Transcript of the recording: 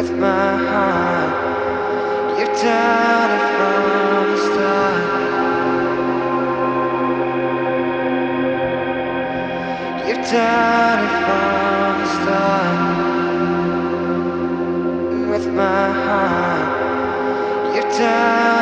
with my heart. You doubt it from the start. You doubt it from the start. With my heart. You doubt.